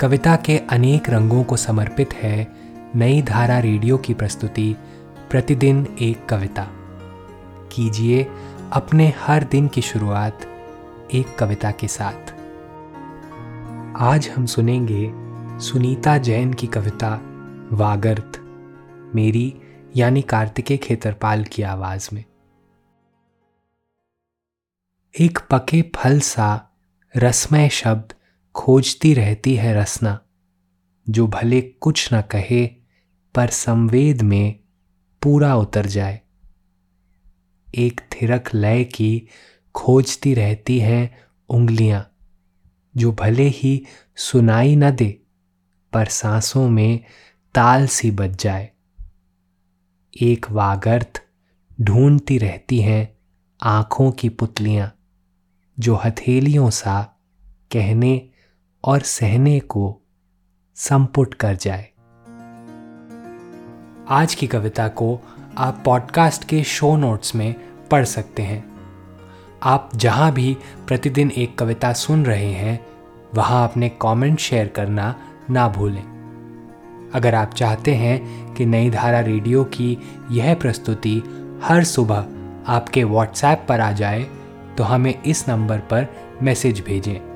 कविता के अनेक रंगों को समर्पित है नई धारा रेडियो की प्रस्तुति, प्रतिदिन एक कविता। कीजिए अपने हर दिन की शुरुआत एक कविता के साथ। आज हम सुनेंगे सुनीता जैन की कविता वागर्थ मेरी यानी कार्तिकेय खेतरपाल की आवाज़ में। एक पके फल सा रसमय शब्द खोजती रहती है रसना, जो भले कुछ न कहे, पर संवेद में पूरा उतर जाए। एक थिरक लय की खोजती रहती हैं उंगलियाँ, जो भले ही सुनाई न दे, पर सांसों में ताल सी बज जाए। एक वागर्थ ढूंढती रहती हैं आँखों की पुतलियाँ, जो हथेलियों सा कहने और सहने को संपुट कर जाए। आज की कविता को आप पॉडकास्ट के शो नोट्स में पढ़ सकते हैं। आप जहाँ भी प्रतिदिन एक कविता सुन रहे हैं, वहाँ अपने कमेंट शेयर करना ना भूलें। अगर आप चाहते हैं कि नई धारा रेडियो की यह प्रस्तुति हर सुबह आपके व्हाट्सएप पर आ जाए तो हमें इस नंबर पर मैसेज भेजें।